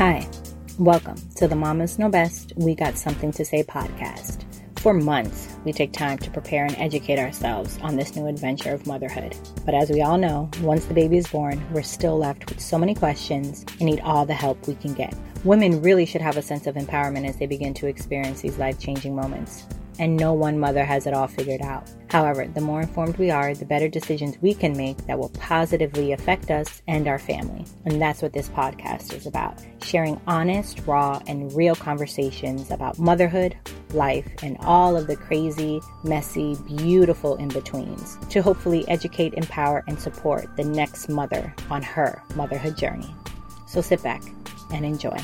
Hi, welcome to the Mamas Know Best We Got Something to Say podcast. For months, we take time to prepare and educate ourselves on this new adventure of motherhood. But as we all know, once the baby is born, we're still left with so many questions and need all the help we can get. Women really should have a sense of empowerment as they begin to experience these life changing moments and no one mother has it all figured out. However, the more informed we are, the better decisions we can make that will positively affect us and our family. And that's what this podcast is about sharing honest, raw, and real conversations about motherhood, life, and all of the crazy, messy, beautiful in betweens to hopefully educate, empower, and support the next mother on her motherhood journey. So sit back and enjoy.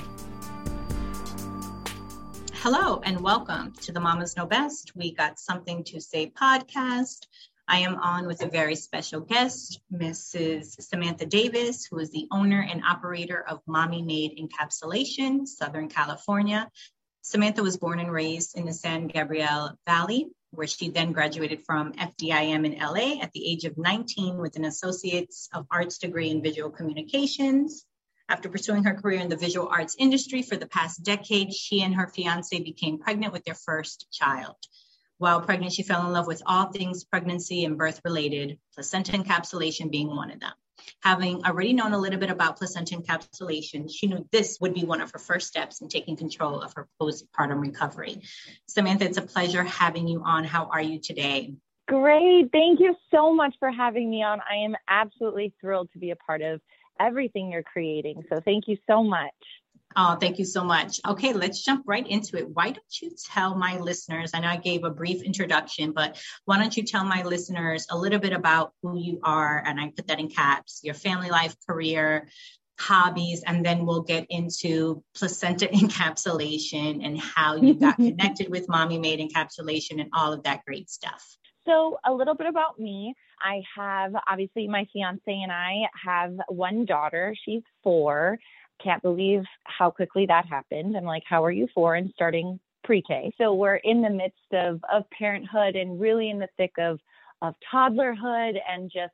Hello and welcome to the Mamas Know Best. We got something to say podcast. I am on with a very special guest, Mrs. Samantha Davis, who is the owner and operator of Mommy Made Encapsulation, Southern California. Samantha was born and raised in the San Gabriel Valley, where she then graduated from FIDM in LA at the age of 19 with an Associate's of Arts degree in Visual Communications. After pursuing her career in the visual arts industry for the past decade, she and her fiance became pregnant with their first child. While pregnant, she fell in love with all things pregnancy and birth related, placenta encapsulation being one of them. Having already known a little bit about placenta encapsulation, she knew this would be one of her first steps in taking control of her postpartum recovery. Samantha, it's a pleasure having you on. How are you today? Great. Thank you so much for having me on. I am absolutely thrilled to be a part of everything you're creating. So thank you so much. Oh, thank you so much. Okay, let's jump right into it. Why don't you tell my listeners? I know I gave a brief introduction, but why don't you tell my listeners a little bit about who you are? And I put that in caps your family life, career, hobbies, and then we'll get into placenta encapsulation and how you got connected with Mommy Made Encapsulation and all of that great stuff. So, a little bit about me. I have obviously my fiance and I have one daughter. She's four. Can't believe how quickly that happened. I'm like, how are you four and starting pre-K? So we're in the midst of of parenthood and really in the thick of of toddlerhood and just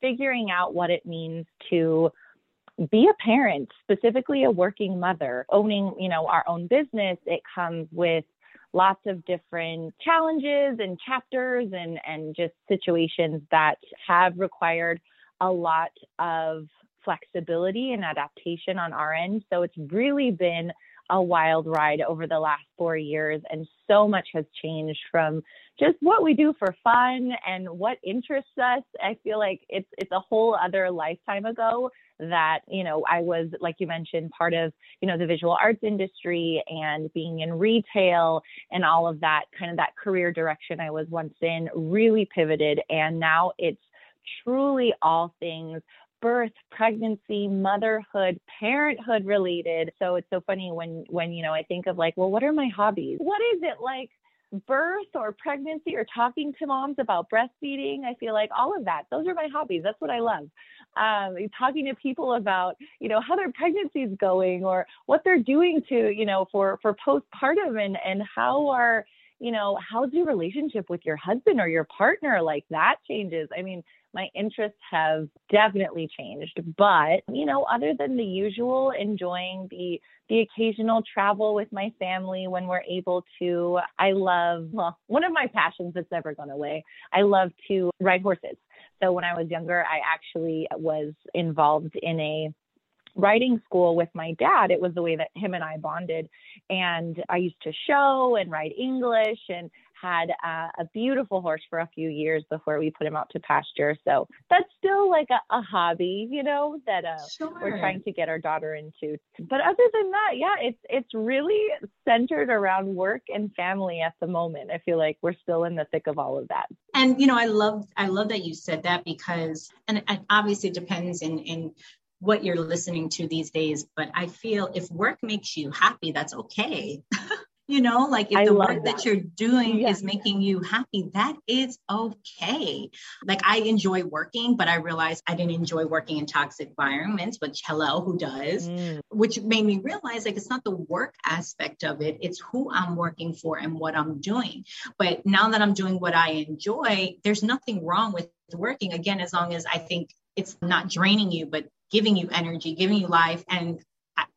figuring out what it means to be a parent, specifically a working mother, owning, you know, our own business. It comes with lots of different challenges and chapters and, and just situations that have required a lot of flexibility and adaptation on our end. So it's really been a wild ride over the last four years, and so much has changed from just what we do for fun and what interests us. I feel like it's it's a whole other lifetime ago that you know I was like you mentioned part of you know the visual arts industry and being in retail and all of that kind of that career direction I was once in really pivoted and now it's truly all things birth, pregnancy, motherhood, parenthood related. So it's so funny when when you know I think of like, well, what are my hobbies? What is it like birth or pregnancy or talking to moms about breastfeeding? I feel like all of that. Those are my hobbies. That's what I love. Um, talking to people about you know how their pregnancy is going or what they're doing to you know for for postpartum and and how are you know how's your relationship with your husband or your partner like that changes. I mean my interests have definitely changed. But, you know, other than the usual, enjoying the the occasional travel with my family when we're able to. I love, well, one of my passions that's never gone away. I love to ride horses. So when I was younger, I actually was involved in a riding school with my dad. It was the way that him and I bonded. And I used to show and ride English and had uh, a beautiful horse for a few years before we put him out to pasture. So that's still like a, a hobby, you know, that uh, sure. we're trying to get our daughter into. But other than that, yeah, it's it's really centered around work and family at the moment. I feel like we're still in the thick of all of that. And you know, I love I love that you said that because, and it obviously depends in in what you're listening to these days. But I feel if work makes you happy, that's okay. You know, like if I the work that. that. you're doing yeah. is making you happy, that is okay. Like I enjoy working, but I realized I didn't enjoy working in toxic environments, which hello, who does? Mm. Which made me realize like it's not the work aspect of it, it's who I'm working for and what I'm doing. But now that I'm doing what I enjoy, there's nothing wrong with working again, as long as I think it's not draining you, but giving you energy, giving you life, and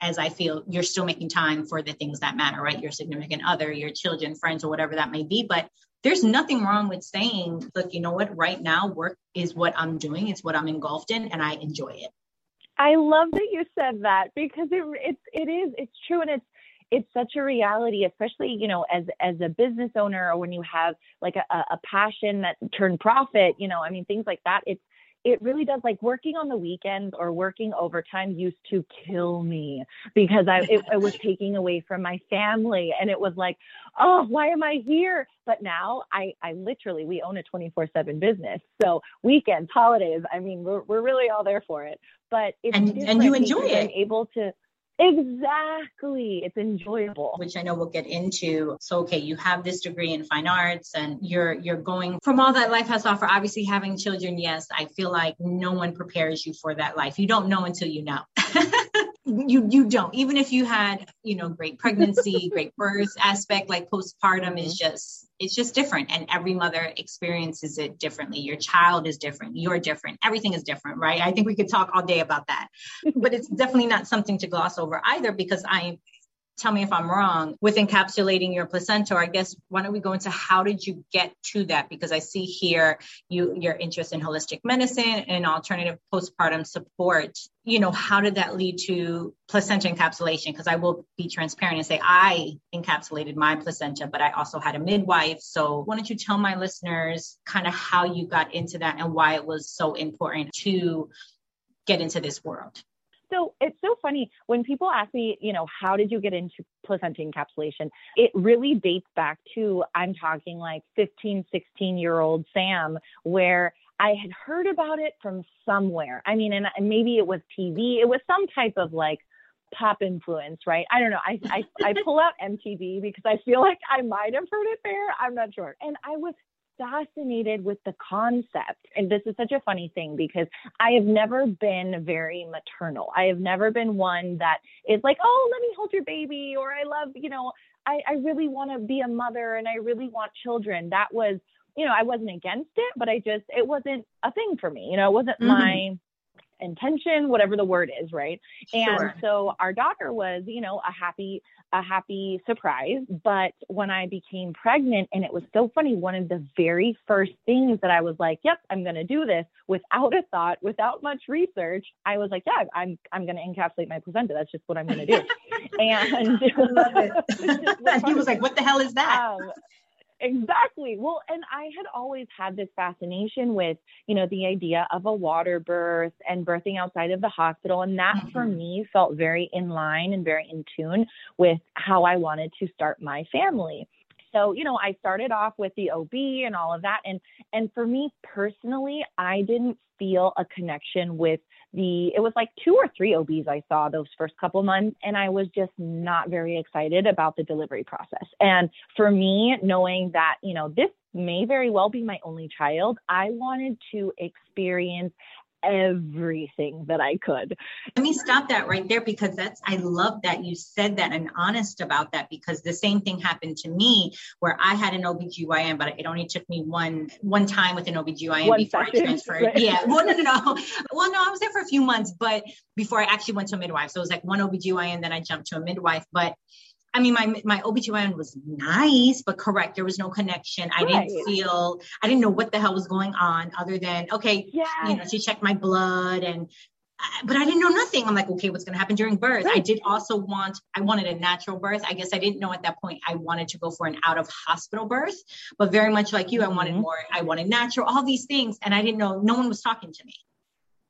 as I feel you're still making time for the things that matter, right? Your significant other, your children, friends, or whatever that may be. But there's nothing wrong with saying, look, you know what, right now, work is what I'm doing, it's what I'm engulfed in, and I enjoy it. I love that you said that because it it's it is it's true and it's it's such a reality, especially you know as as a business owner or when you have like a, a passion that turned profit. You know, I mean things like that. It's it really does like working on the weekends or working overtime used to kill me because I it, it was taking away from my family and it was like, oh, why am I here? But now I I literally we own a 24/7 business. So weekends, holidays, I mean, we're we're really all there for it. But it's and, and you enjoy it. able to Exactly. It's enjoyable. Which I know we'll get into. So okay, you have this degree in fine arts and you're you're going from all that life has to offer. Obviously having children, yes, I feel like no one prepares you for that life. You don't know until you know. you you don't. Even if you had you know great pregnancy great birth aspect like postpartum mm-hmm. is just it's just different and every mother experiences it differently. Your child is different. You're different. Everything is different right? I think we could talk all day about that. But it's definitely not something to gloss over either because i tell me if I'm wrong, with encapsulating your placenta, I guess why don't we go into how did you get to that? Because I see here you your interest in holistic medicine and alternative postpartum support. You know, how did that lead to placenta encapsulation? Because I will be transparent and say I encapsulated my placenta, but I also had a midwife. So why don't you tell my listeners kind of how you got into that and why it was so important to get into this world? So it's so funny when people ask me, you know, how did you get into placenta encapsulation? It really dates back to, I'm talking like 15, 16 year old Sam, where I had heard about it from somewhere. I mean, and maybe it was TV, it was some type of like pop influence, right? I don't know. I, I, I pull out MTV because I feel like I might have heard it there. I'm not sure. And I was fascinated with the concept. And this is such a funny thing because I have never been very maternal. I have never been one that is like, oh, let me hold your baby, or I love, you know, I, I really want to be a mother and I really want children. That was, you know, I wasn't against it, but I just, it wasn't a thing for me. You know, it wasn't mm-hmm. my intention, whatever the word is, right? And so our daughter was, you know, a happy, a happy surprise. But when I became pregnant, and it was so funny, one of the very first things that I was like, yep, I'm going to do this without a thought, without much research. I was like, yeah, I'm, I'm going to encapsulate my placenta. That's just what I'm going to do. and he was like, what the hell is that? Um, Exactly. Well, and I had always had this fascination with, you know, the idea of a water birth and birthing outside of the hospital. And that mm-hmm. for me felt very in line and very in tune with how I wanted to start my family. So, you know, I started off with the OB and all of that. And and for me personally, I didn't feel a connection with the it was like two or three OBs I saw those first couple months and I was just not very excited about the delivery process. And for me, knowing that, you know, this may very well be my only child, I wanted to experience everything that I could. Let me stop that right there because that's, I love that you said that and honest about that because the same thing happened to me where I had an OBGYN, but it only took me one, one time with an OBGYN one before second, I transferred. Right. Yeah. Well, no, no, no. Well, no, I was there for a few months, but before I actually went to a midwife. So it was like one OBGYN, then I jumped to a midwife, but I mean, my my OBGYN was nice, but correct. There was no connection. I right. didn't feel, I didn't know what the hell was going on other than, okay, yeah. you know, she checked my blood and, but I didn't know nothing. I'm like, okay, what's going to happen during birth? Right. I did also want, I wanted a natural birth. I guess I didn't know at that point I wanted to go for an out of hospital birth, but very much like you, I wanted mm-hmm. more, I wanted natural, all these things. And I didn't know, no one was talking to me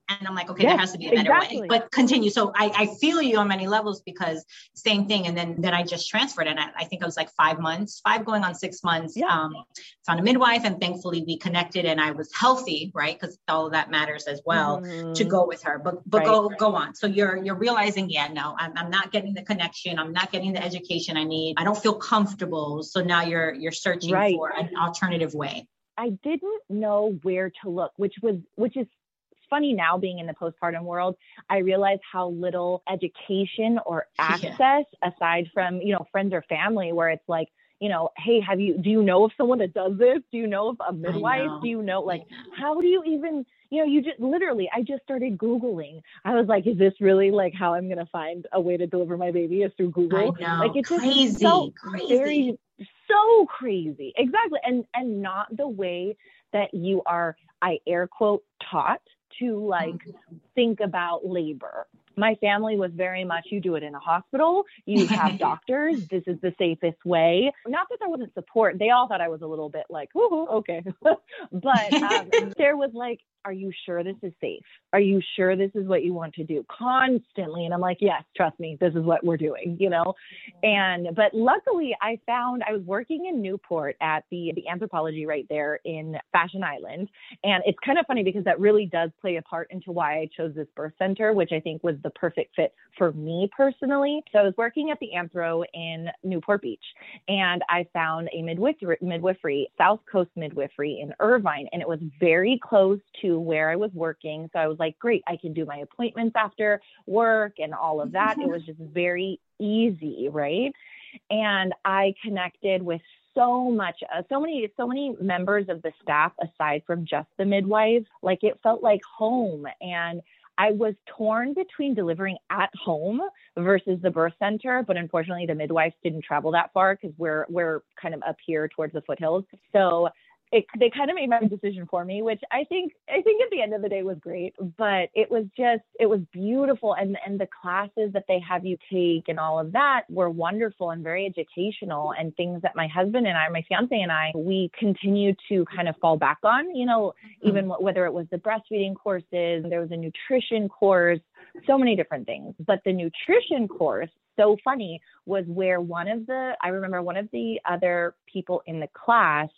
and I'm like, okay, yes, there has to be a better exactly. way. But continue. So I, I feel you on many levels because same thing. And then then I just transferred, and I, I think it was like five months, five going on six months. Yeah. Um, found a midwife, and thankfully we connected, and I was healthy, right? Because all of that matters as well mm-hmm. to go with her. But but right. go go on. So you're you're realizing, yeah, no, I'm, I'm not getting the connection. I'm not getting the education I need. I don't feel comfortable. So now you're you're searching right. for an alternative way. I didn't know where to look, which was which is funny now being in the postpartum world, I realize how little education or access yeah. aside from, you know, friends or family where it's like, you know, hey, have you do you know of someone that does this? Do you know of a midwife? Do you know like how do you even you know, you just literally, I just started Googling. I was like, is this really like how I'm going to find a way to deliver my baby is through Google? Know. Like it's crazy, so crazy. Very, so crazy. Exactly. And, and not the way that you are, I air quote, taught to like mm-hmm. think about labor my family was very much you do it in a hospital, you have doctors, this is the safest way. Not that there wasn't support, they all thought I was a little bit like, ooh, okay. but um, there was like, are you sure this is safe? Are you sure this is what you want to do? Constantly. And I'm like, yes, trust me, this is what we're doing, you know? And, but luckily I found I was working in Newport at the, the Anthropologie right there in Fashion Island. And it's kind of funny because that really does play a part into why I chose this birth center, which I think was the perfect fit for me personally. So I was working at the Anthro in Newport Beach and I found a midwifery, midwifery South Coast midwifery in Irvine. And it was very close to where I was working. So I was like, great, I can do my appointments after work and all of that. It was just very easy, right? And I connected with so much uh, so many so many members of the staff aside from just the midwives like it felt like home and I was torn between delivering at home versus the birth center, but unfortunately the midwives didn't travel that far because we're we're kind of up here towards the foothills. So it, they kind of made my decision for me, which I think I think at the end of the day was great. But it was just it was beautiful, and and the classes that they have you take and all of that were wonderful and very educational, and things that my husband and I, my fiance and I, we continue to kind of fall back on. You know, mm-hmm. even whether it was the breastfeeding courses, there was a nutrition course, so many different things. But the nutrition course so funny was where one of the I remember one of the other people in the class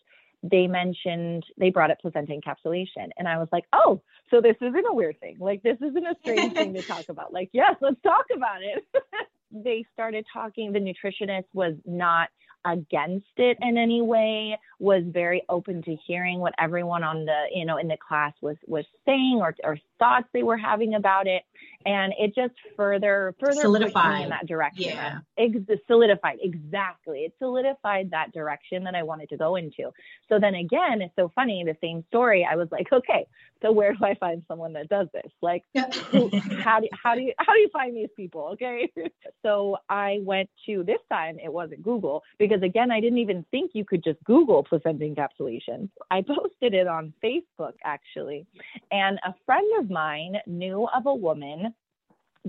they mentioned they brought up placenta encapsulation and i was like oh so this isn't a weird thing. Like this isn't a strange thing to talk about. Like yes let's talk about it. They started talking the nutritionist was not against it in any way was very open to hearing what everyone on the you know in the class was was saying or, or thoughts they were having about it and it just further further solidified in that direction. Yeah. Ex- solidified exactly. It solidified that direction that i wanted to go into. So then again it's so funny the same story. I was like okay so where do i find someone that does this? Like who, how do how do you how do you find these people okay? So i went to this time it wasn't google because again i didn't even think you could just google placenta encapsulation. I posted it on facebook actually and a friend of mine knew of a woman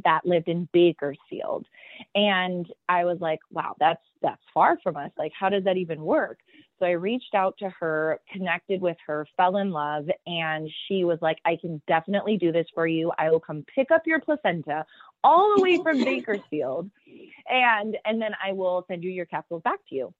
that lived in Bakersfield. And I was like, wow, that's that's far from us. Like how does that even work? So I reached out to her, connected with her, fell in love, and she was like, I can definitely do this for you. I will come pick up your placenta all the way from Bakersfield and and then I will send you your capsules back to you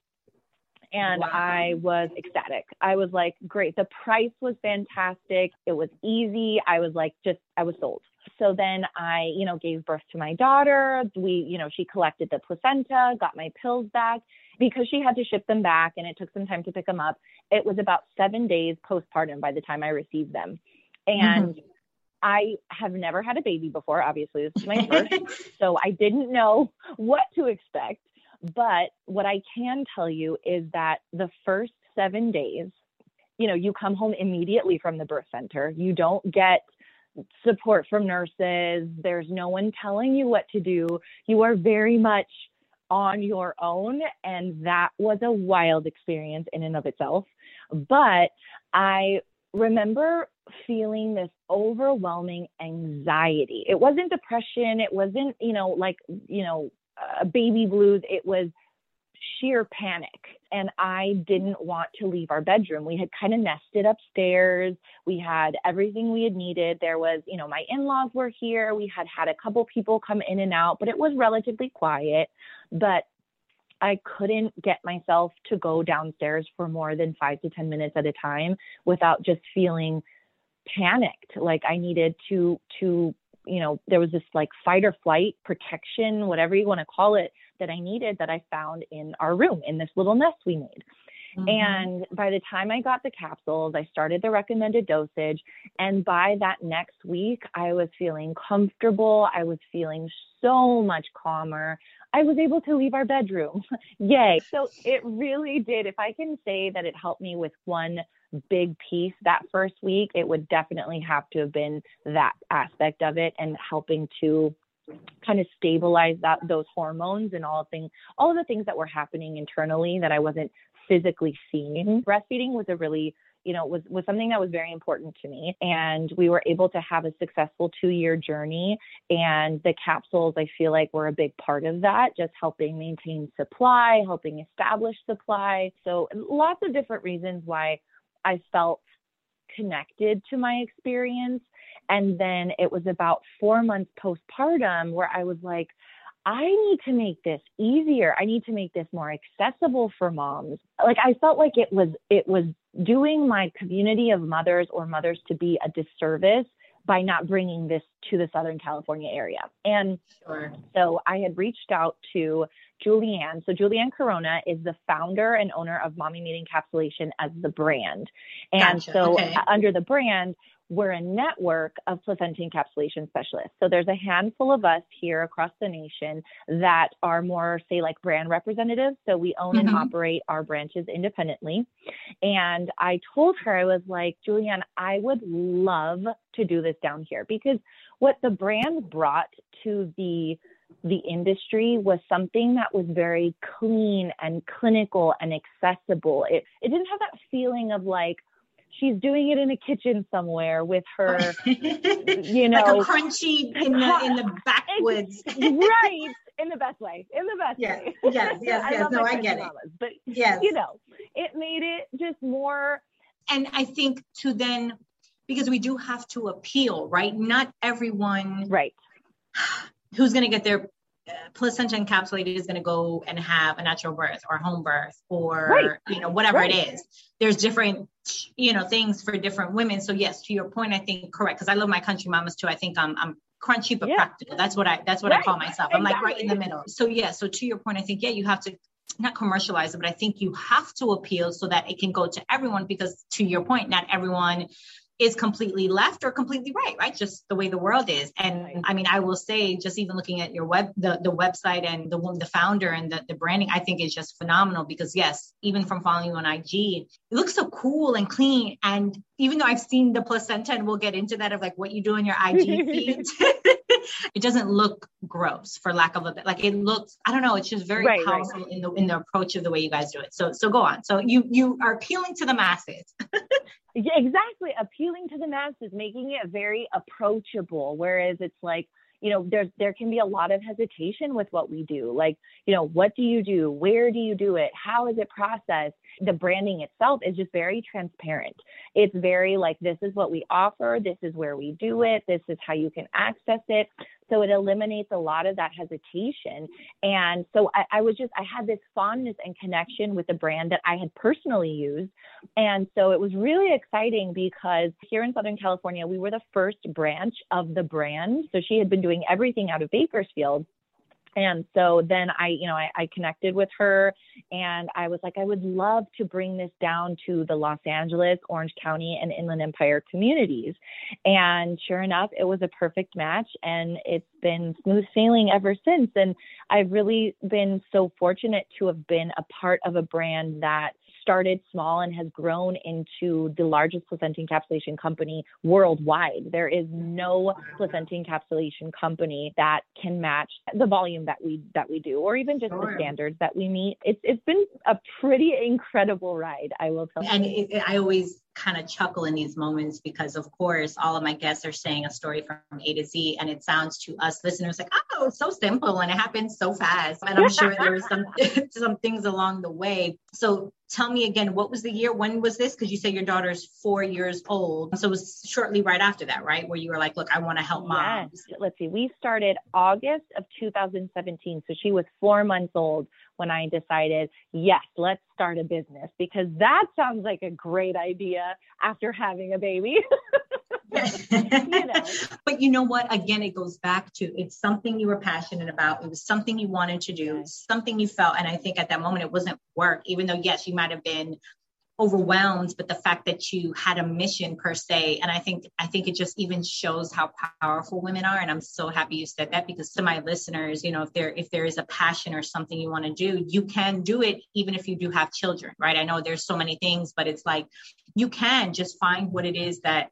and wow. I was ecstatic. I was like, great. The price was fantastic. It was easy. I was like, just, I was sold. So then I, you know, gave birth to my daughter. We, you know, she collected the placenta, got my pills back because she had to ship them back and it took some time to pick them up. It was about seven days postpartum by the time I received them. And mm-hmm. I have never had a baby before. Obviously, this is my first. so I didn't know what to expect. But what I can tell you is that the first seven days, you know, you come home immediately from the birth center. You don't get support from nurses. There's no one telling you what to do. You are very much on your own. And that was a wild experience in and of itself. But I remember feeling this overwhelming anxiety. It wasn't depression. It wasn't, you know, like, you know, uh, baby blues. It was sheer panic. And I didn't want to leave our bedroom. We had kind of nested upstairs. We had everything we had needed. There was, you know, my in laws were here. We had had a couple people come in and out, but it was relatively quiet. But I couldn't get myself to go downstairs for more than five to 10 minutes at a time without just feeling panicked. Like I needed to, to you know, there was this like fight or flight protection, whatever you want to call it, that I needed that I found in our room in this little nest we made. Mm-hmm. And by the time I got the capsules, I started the recommended dosage. And by that next week, I was feeling comfortable. I was feeling so much calmer. I was able to leave our bedroom. Yay. So it really did. If I can say that it helped me with one big piece that first week, it would definitely have to have been that aspect of it and helping to kind of stabilize that those hormones and all things all of the things that were happening internally that I wasn't physically seeing. Breastfeeding was a really you know was was something that was very important to me. And we were able to have a successful 2 year journey. And the capsules I feel like were a big part of that just helping maintain supply helping establish supply. So lots of different reasons why I felt connected to my experience and then it was about 4 months postpartum where I was like I need to make this easier. I need to make this more accessible for moms. Like I felt like it was it was doing my community of mothers or mothers to be a disservice by not bringing this to the Southern California area. And sure. so I had reached out to Julianne. So Julianne Corona is the founder and owner of Mommy Made Encapsulation as the brand. And gotcha. so okay. under the brand, we're a network of placenta encapsulation specialists. So there's a handful of us here across the nation that are more, say, like brand representatives. So we own mm-hmm. and operate our branches independently. And I told her, I was like, Julianne, I would love to do this down here because what the brand brought to the the industry was something that was very clean and clinical and accessible. It it didn't have that feeling of like, she's doing it in a kitchen somewhere with her, you know, like a crunchy in the in the backwoods, right? In the best way, in the best yes, way. Yes, yes, yes. no, I get it. But yes, you know, it made it just more. And I think to then, because we do have to appeal, right? Not everyone, right, who's going to get their uh, placenta encapsulated is going to go and have a natural birth or home birth or right. you know whatever right. it is there's different you know things for different women so yes to your point i think correct because i love my country mamas too i think i'm i'm crunchy but yeah. practical that's what i that's what right. i call myself i'm exactly. like right in the middle so yeah so to your point i think yeah you have to not commercialize it, but I think you have to appeal so that it can go to everyone because to your point, not everyone is completely left or completely right, right? Just the way the world is. And I mean, I will say, just even looking at your web, the, the website and the the founder and the, the branding, I think is just phenomenal because yes, even from following you on IG, it looks so cool and clean. And even though I've seen the placenta, and we'll get into that of like what you do in your IG feed, it doesn't look gross for lack of a bit. Like it looks, I don't know, it's just very right, powerful right. in the in the approach of the way you guys do it. So so go on. So you you are appealing to the masses. Yeah, exactly. Appealing to the masses, making it very approachable. Whereas it's like, you know, there's there can be a lot of hesitation with what we do. Like, you know, what do you do? Where do you do it? How is it processed? The branding itself is just very transparent. It's very like this is what we offer, this is where we do it, this is how you can access it. So it eliminates a lot of that hesitation. And so I, I was just, I had this fondness and connection with the brand that I had personally used. And so it was really exciting because here in Southern California, we were the first branch of the brand. So she had been doing everything out of Bakersfield. And so then I, you know, I, I, connected with her and I was like, I would love to bring this down to the Los Angeles, Orange County, and Inland Empire communities. And sure enough, it was a perfect match and it's been smooth sailing ever since. And I've really been so fortunate to have been a part of a brand that started small and has grown into the largest placenta encapsulation company worldwide. There is no placenta encapsulation company that can match the volume that we that we do, or even just sure. the standards that we meet. It's it's been a pretty incredible ride, I will tell and you. And I always kind of chuckle in these moments because of course all of my guests are saying a story from A to Z and it sounds to us listeners like oh it's so simple and it happens so fast and I'm sure there were some some things along the way so tell me again what was the year when was this because you say your daughter's four years old so it was shortly right after that right where you were like look I want to help moms yes. let's see we started August of 2017 so she was four months old when I decided, yes, let's start a business because that sounds like a great idea after having a baby. you know. But you know what? Again, it goes back to it's something you were passionate about. It was something you wanted to do, something you felt. And I think at that moment it wasn't work, even though, yes, you might have been overwhelmed but the fact that you had a mission per se and i think i think it just even shows how powerful women are and i'm so happy you said that because to my listeners you know if there if there is a passion or something you want to do you can do it even if you do have children right? I know there's so many things but it's like you can just find what it is that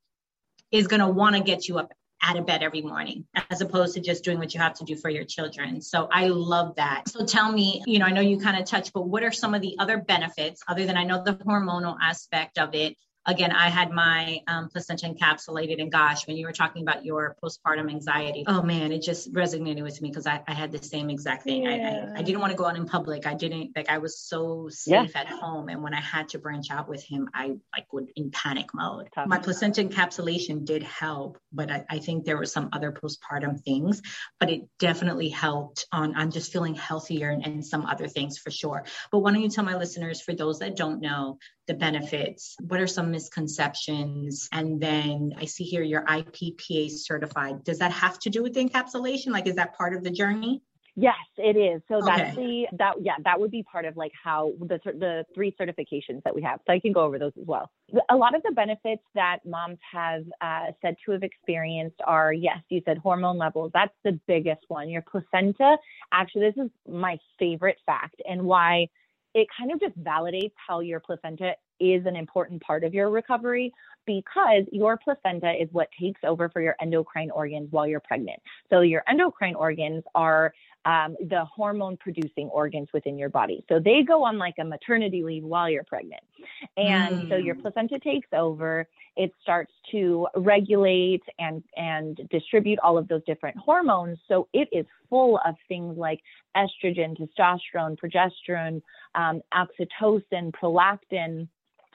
is going to want to get you up out of bed every morning as opposed to just doing what you have to do for your children. So I love that. So tell me, you know, I know you kind of touched, but what are some of the other benefits other than I know the hormonal aspect of it again, I had my um, placenta encapsulated, and gosh, when you were talking about your postpartum anxiety, oh man, it just resonated with me because I, I, had the same exact thing. Yeah. I, I, I, didn't want to go out in public. I didn't like I was so safe yeah. at home, and when I had to branch out with him, I like would in panic mode. Tough. My placenta encapsulation did help, but I, I think there were some other postpartum things, but it definitely helped on on just feeling healthier and, and some other things for sure. But why don't you tell my listeners, for those that don't know, the benefits? What are some misconceptions? And then I see here you're IPPA certified. Does that have to do with the encapsulation? Like, is that part of the journey? Yes, it is. So okay. that's the that yeah that would be part of like how the the three certifications that we have. So I can go over those as well. A lot of the benefits that moms have uh, said to have experienced are yes, you said hormone levels. That's the biggest one. Your placenta. Actually, this is my favorite fact and why it kind of just validates how your placenta is an important part of your recovery because your placenta is what takes over for your endocrine organs while you're pregnant. So your endocrine organs are um, the hormone producing organs within your body. So they go on like a maternity leave while you're pregnant. And mm. so your mm. placenta takes over, it starts to regulate and, and distribute all of those different hormones. So it is full of things like estrogen, testosterone, progesterone, um, oxytocin, prolactin,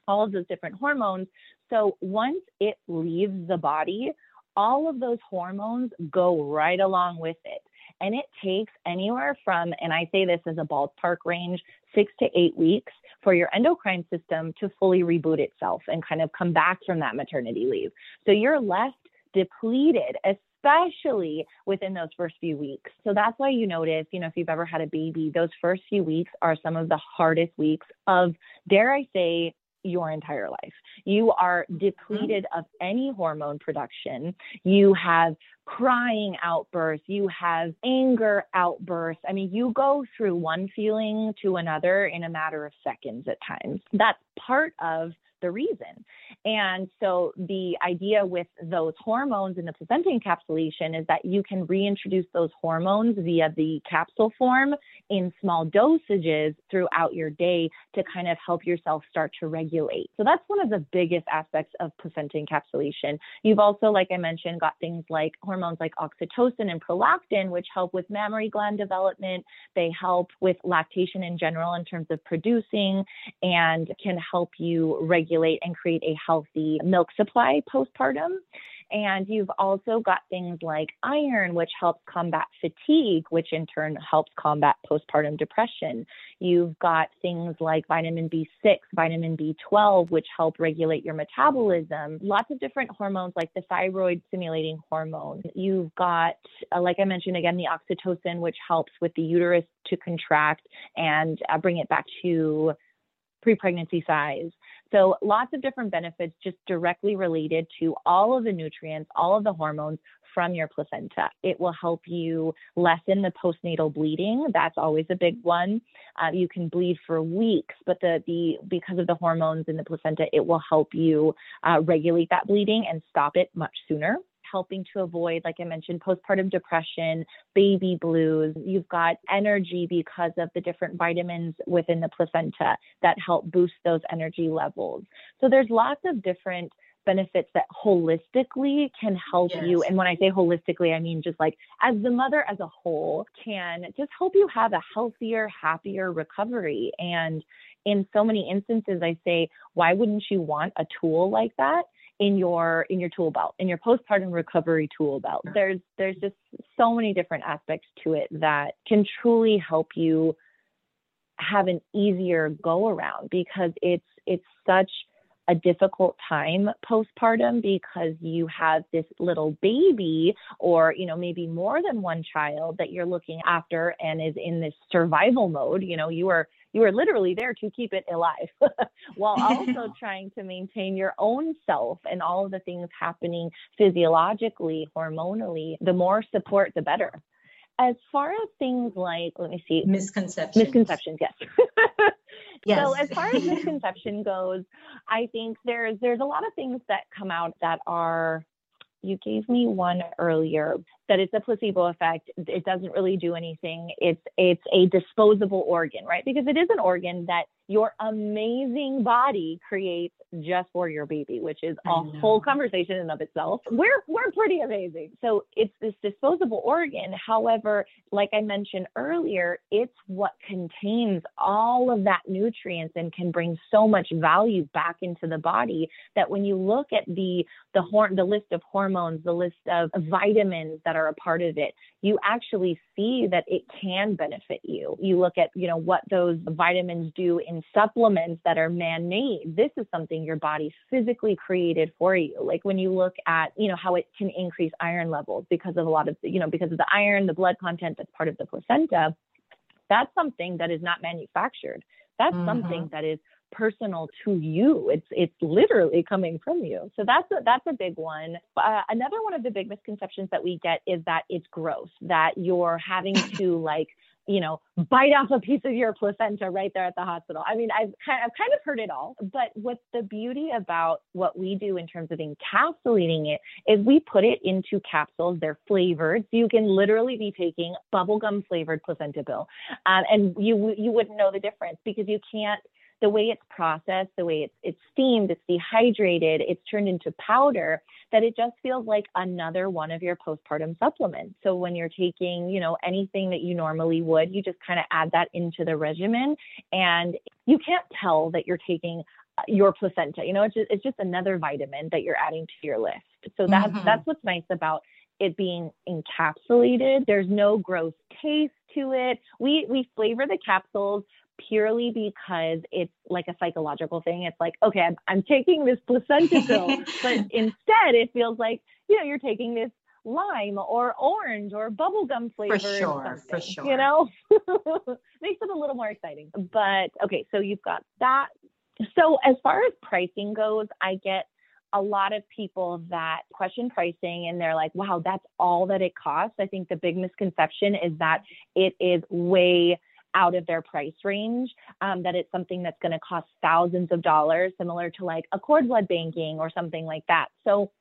all of those different hormones. So once it leaves the body, all of those hormones go right along with it. And it takes anywhere from, and I say this as a ballpark range, six to eight weeks for your endocrine system to fully reboot itself and kind of come back from that maternity leave. So you're left depleted, especially within those first few weeks. So that's why you notice, you know, if you've ever had a baby, those first few weeks are some of the hardest weeks of, dare I say, your entire life. You are mm-hmm. depleted of any hormone production. You have crying outbursts. You have anger outbursts. I mean, you go through one feeling to another in a matter of seconds at times. That's part of the reason. And so the idea with those hormones in the placenta encapsulation is that you can reintroduce those hormones via the capsule form in small dosages throughout your day to kind of help yourself start to regulate. So that's one of the biggest aspects of placenta encapsulation. You've also, like I mentioned, got things like hormones like oxytocin and prolactin, which help with mammary gland development. They help with lactation in general in terms of producing and can help you regulate and create a healthy milk supply postpartum. And you've also got things like iron, which helps combat fatigue, which in turn helps combat postpartum depression. You've got things like vitamin B6, vitamin B12, which help regulate your metabolism. Lots of different hormones like the thyroid stimulating hormone. You've got, uh, like I mentioned again, the oxytocin, which helps with the uterus to contract and uh, bring it back to pre pregnancy size. So, lots of different benefits just directly related to all of the nutrients, all of the hormones from your placenta. It will help you lessen the postnatal bleeding. That's always a big one. Uh, you can bleed for weeks, but the, the because of the hormones in the placenta, it will help you uh, regulate that bleeding and stop it much sooner helping to avoid, like I mentioned, postpartum depression, baby blues. You've got energy because of the different vitamins within the placenta that help boost those energy levels. So there's lots of different benefits that holistically can help yes. you. And when I say holistically, I mean just like as the mother as a whole can just help you have a healthier, happier recovery. And in so many instances, I say, why wouldn't you want a tool like that? In your in your tool belt in your postpartum recovery tool belt. There's there's just so many different aspects to it that can truly help you have an easier go around because it's it's such a difficult time postpartum because you have this little baby or you know maybe more than one child that you're looking after and is in this survival mode. You know you are you are literally there to keep it alive while also trying to maintain your own self and all of the things happening physiologically, hormonally. The more support, the better. As far as things like, let me see, misconceptions. Misconceptions, yes. yes. So as far as misconception goes, I think there's there's a lot of things that come out that are you gave me one earlier that it's a placebo effect. It doesn't really do anything. It's it's a disposable organ, right? Because it is an organ that your amazing body creates just for your baby, which is a whole conversation in of itself. We're we're pretty amazing. So it's this disposable organ. However, like I mentioned earlier, it's what contains all of that nutrients and can bring so much value back into the body that when you look at the the horn the list of hormones, the list of vitamins that are a part of it, you actually see that it can benefit you. You look at, you know, what those vitamins do in supplements that are man-made. This is something your body physically created for you. Like when you look at, you know, how it can increase iron levels because of a lot of, you know, because of the iron, the blood content that's part of the placenta. That's something that is not manufactured. That's mm-hmm. something that is personal to you. It's it's literally coming from you. So that's a, that's a big one. Uh, another one of the big misconceptions that we get is that it's gross, that you're having to like you know, bite off a piece of your placenta right there at the hospital. I mean, I've kind, I've kind of heard it all. But what's the beauty about what we do in terms of encapsulating it is we put it into capsules. They're flavored, so you can literally be taking bubblegum flavored placenta pill, um, and you you wouldn't know the difference because you can't the way it's processed, the way it's, it's steamed, it's dehydrated, it's turned into powder, that it just feels like another one of your postpartum supplements. So when you're taking, you know, anything that you normally would, you just kind of add that into the regimen and you can't tell that you're taking uh, your placenta. You know, it's just, it's just another vitamin that you're adding to your list. So that's mm-hmm. that's what's nice about it being encapsulated. There's no gross taste to it. We we flavor the capsules purely because it's like a psychological thing. It's like, okay, I'm, I'm taking this placenta pill, but instead it feels like, you know, you're taking this lime or orange or bubblegum flavor. For sure, for sure. You know, makes it a little more exciting. But okay, so you've got that. So as far as pricing goes, I get a lot of people that question pricing and they're like, wow, that's all that it costs. I think the big misconception is that it is way out of their price range, um, that it's something that's going to cost thousands of dollars, similar to like a cord blood banking or something like that. So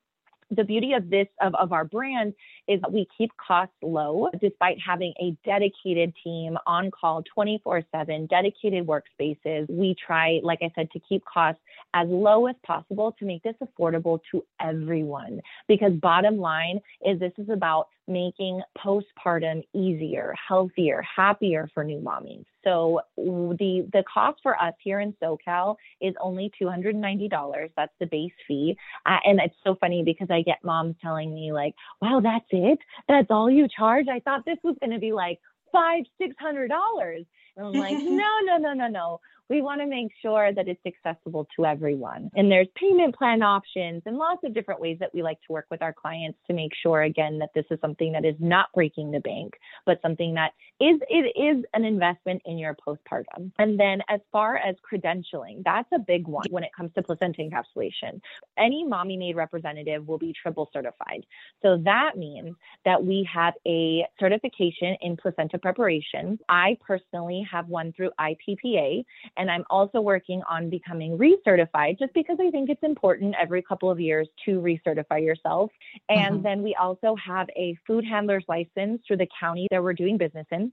the beauty of this of, of our brand is that we keep costs low despite having a dedicated team on call 24 7 dedicated workspaces we try like i said to keep costs as low as possible to make this affordable to everyone because bottom line is this is about making postpartum easier healthier happier for new mommies so the the cost for us here in SoCal is only $290. That's the base fee. Uh, and it's so funny because I get moms telling me like, "Wow, that's it? That's all you charge? I thought this was going to be like five, six hundred dollars." And I'm like, "No, no, no, no, no we want to make sure that it's accessible to everyone. And there's payment plan options and lots of different ways that we like to work with our clients to make sure, again, that this is something that is not breaking the bank, but something that is it is an investment in your postpartum. And then as far as credentialing, that's a big one when it comes to placenta encapsulation. Any mommy made representative will be triple certified. So that means that we have a certification in placenta preparation. I personally have one through IPPA and I'm also working on becoming recertified just because I think it's important every couple of years to recertify yourself. And mm-hmm. then we also have a food handler's license through the county that we're doing business in.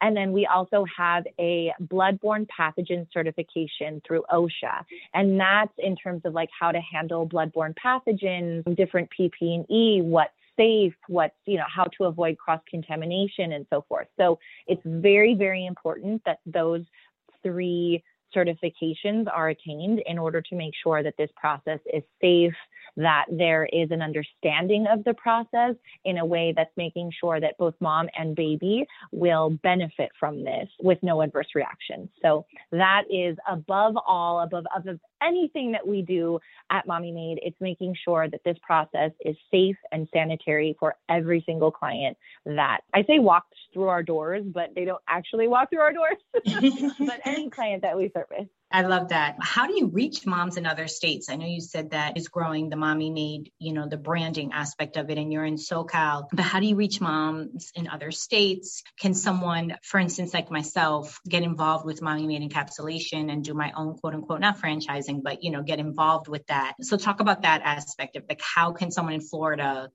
And then we also have a bloodborne pathogen certification through OSHA. And that's in terms of like how to handle bloodborne pathogens, different PPE, what's safe, what's, you know, how to avoid cross contamination and so forth. So it's very, very important that those three certifications are attained in order to make sure that this process is safe, that there is an understanding of the process in a way that's making sure that both mom and baby will benefit from this with no adverse reactions. So that is above all, above, above anything that we do at Mommy Made, it's making sure that this process is safe and sanitary for every single client that I say walks through our doors, but they don't actually walk through our doors, but any client that we service. I love that. How do you reach moms in other states? I know you said that is growing the Mommy Made, you know, the branding aspect of it, and you're in SoCal. But how do you reach moms in other states? Can someone, for instance, like myself, get involved with Mommy Made encapsulation and do my own quote unquote, not franchising, but, you know, get involved with that? So talk about that aspect of like, how can someone in Florida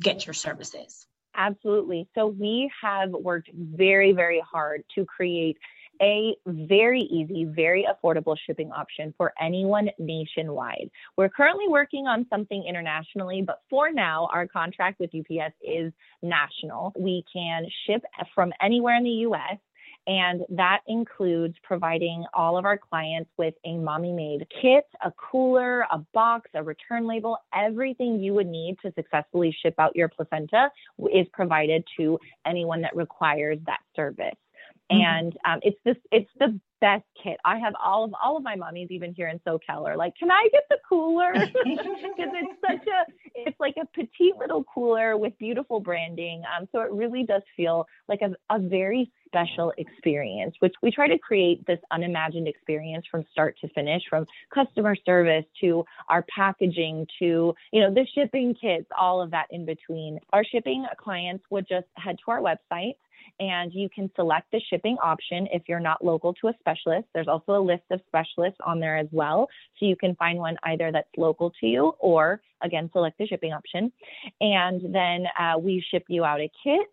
get your services? Absolutely. So we have worked very, very hard to create a very easy, very affordable shipping option for anyone nationwide. We're currently working on something internationally, but for now, our contract with UPS is national. We can ship from anywhere in the US. And that includes providing all of our clients with a mommy made kit, a cooler, a box, a return label, everything you would need to successfully ship out your placenta is provided to anyone that requires that service. Mm-hmm. And um, it's this, it's the best kit. I have all of all of my mummies, even here in SoCal, are like, "Can I get the cooler?" Because it's such a, it's like a petite little cooler with beautiful branding. Um, so it really does feel like a, a very special experience, which we try to create this unimagined experience from start to finish, from customer service to our packaging to you know the shipping kits, all of that in between. Our shipping clients would just head to our website and you can select the shipping option if you're not local to a specialist. There's also a list of specialists on there as well. So you can find one either that's local to you or again, select the shipping option. And then uh, we ship you out a kit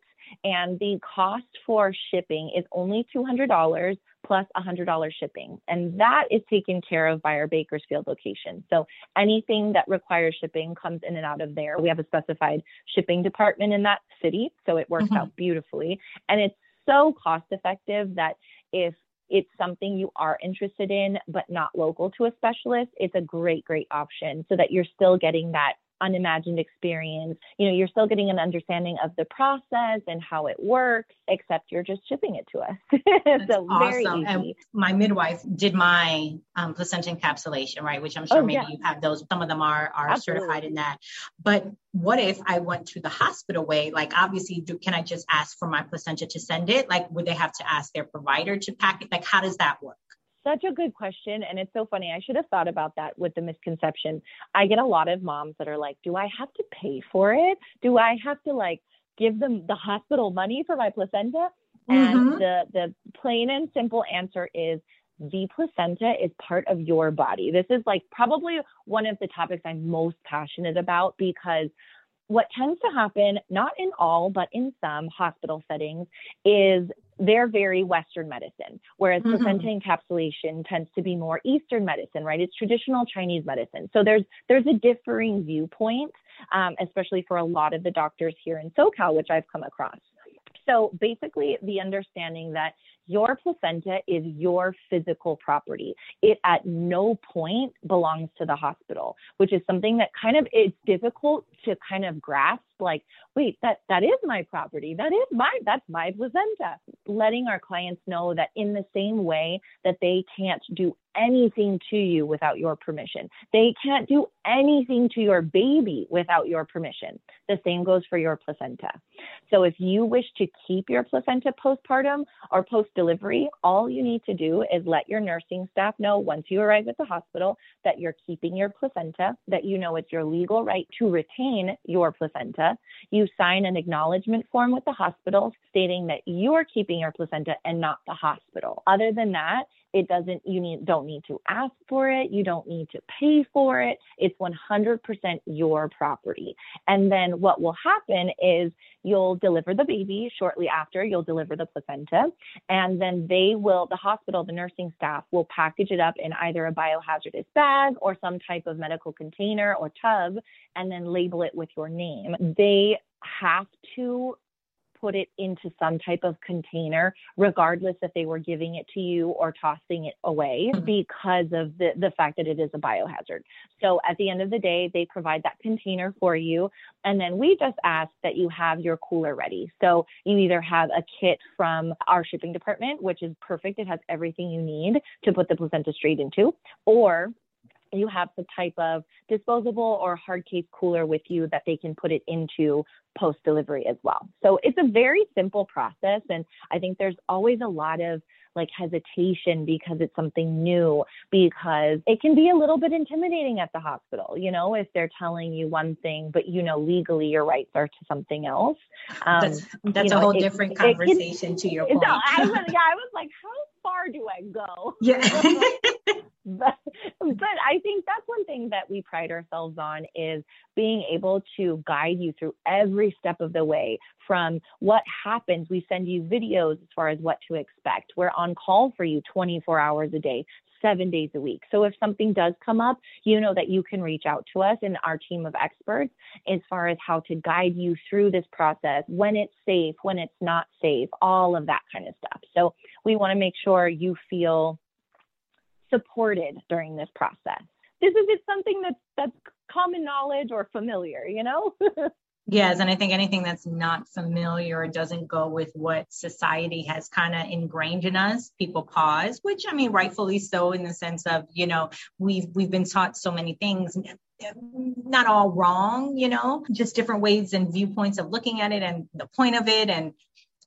and the cost for shipping is only $200 plus $100 shipping. And that is taken care of by our Bakersfield location. So anything that requires shipping comes in and out of there. We have a specified shipping department in that city, so it works mm-hmm. out beautifully. And it's so cost effective that if it's something you are interested in but not local to a specialist, it's a great, great option so that you're still getting that unimagined experience. You know, you're still getting an understanding of the process and how it works, except you're just shipping it to us. so awesome. very easy. And my midwife did my um, placenta encapsulation, right? Which I'm sure oh, maybe yeah. you have those. Some of them are are certified in that. But what if I went to the hospital way? Like, obviously, do, can I just ask for my placenta to send it? Like, would they have to ask their provider to pack it? Like, how does that work? Such a good question. And it's so funny. I should have thought about that with the misconception. I get a lot of moms that are like, do I have to pay for it? Do I have to like give them the hospital money for my placenta? Mm-hmm. And the, the plain and simple answer is the placenta is part of your body. This is like probably one of the topics I'm most passionate about because what tends to happen, not in all, but in some hospital settings, is they're very Western medicine, whereas mm-hmm. placenta encapsulation tends to be more Eastern medicine, right? It's traditional Chinese medicine. So there's there's a differing viewpoint, um, especially for a lot of the doctors here in SoCal, which I've come across. So basically, the understanding that your placenta is your physical property. It at no point belongs to the hospital, which is something that kind of it's difficult to kind of grasp like, wait, that that is my property. That is my that's my placenta. Letting our clients know that in the same way that they can't do anything to you without your permission. They can't do anything to your baby without your permission. The same goes for your placenta. So if you wish to keep your placenta postpartum or post delivery, all you need to do is let your nursing staff know once you arrive at the hospital that you're keeping your placenta, that you know it's your legal right to retain your placenta placenta. You sign an acknowledgement form with the hospital stating that you're keeping your placenta and not the hospital. Other than that, it doesn't you need don't need to ask for it. You don't need to pay for it. It's 100% your property. And then what will happen is you'll deliver the baby shortly after you'll deliver the placenta and then they will the hospital the nursing staff will package it up in either a biohazardous bag or some type of medical container or tub and then label it with your name. They have to put it into some type of container, regardless if they were giving it to you or tossing it away mm-hmm. because of the, the fact that it is a biohazard. So at the end of the day, they provide that container for you. And then we just ask that you have your cooler ready. So you either have a kit from our shipping department, which is perfect. It has everything you need to put the placenta straight into, or you have some type of disposable or hard case cooler with you that they can put it into post delivery as well. So it's a very simple process. And I think there's always a lot of like hesitation because it's something new, because it can be a little bit intimidating at the hospital, you know, if they're telling you one thing, but you know, legally your rights are to something else. Um, that's, that's a know, whole it, different conversation can, to your point. No, I was, yeah, I was like, how far do I go? Yeah. but, but I think that's one thing that we pride ourselves on is being able to guide you through every step of the way from what happens. We send you videos as far as what to expect. We're on call for you 24 hours a day, seven days a week. So if something does come up, you know that you can reach out to us and our team of experts as far as how to guide you through this process, when it's safe, when it's not safe, all of that kind of stuff. So we want to make sure you feel supported during this process. This is it's something that's that's common knowledge or familiar, you know? Yes, and I think anything that's not familiar doesn't go with what society has kind of ingrained in us, people pause, which I mean rightfully so in the sense of, you know, we've we've been taught so many things not all wrong, you know, just different ways and viewpoints of looking at it and the point of it and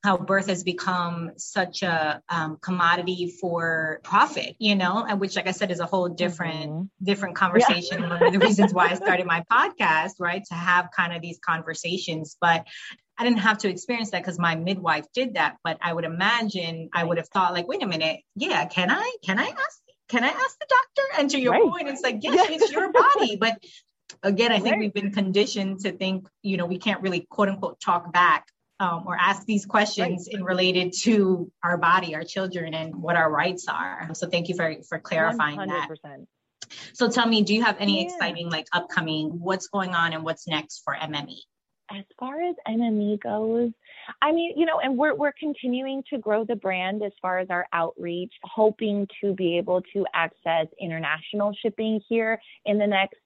how birth has become such a um, commodity for profit, you know, and which, like I said, is a whole different mm-hmm. different conversation. Yeah. One of the reasons why I started my podcast, right, to have kind of these conversations. But I didn't have to experience that because my midwife did that. But I would imagine I would have thought, like, wait a minute, yeah, can I? Can I ask? Can I ask the doctor? And to your right. point, it's like, yes, it's your body, but again, I think right. we've been conditioned to think, you know, we can't really quote unquote talk back um, or ask these questions right. in related to our body, our children, and what our rights are. So thank you for for clarifying 100%. that. So tell me, do you have any yeah. exciting like upcoming? What's going on and what's next for MME? As far as MME goes, I mean, you know, and we're we're continuing to grow the brand as far as our outreach, hoping to be able to access international shipping here in the next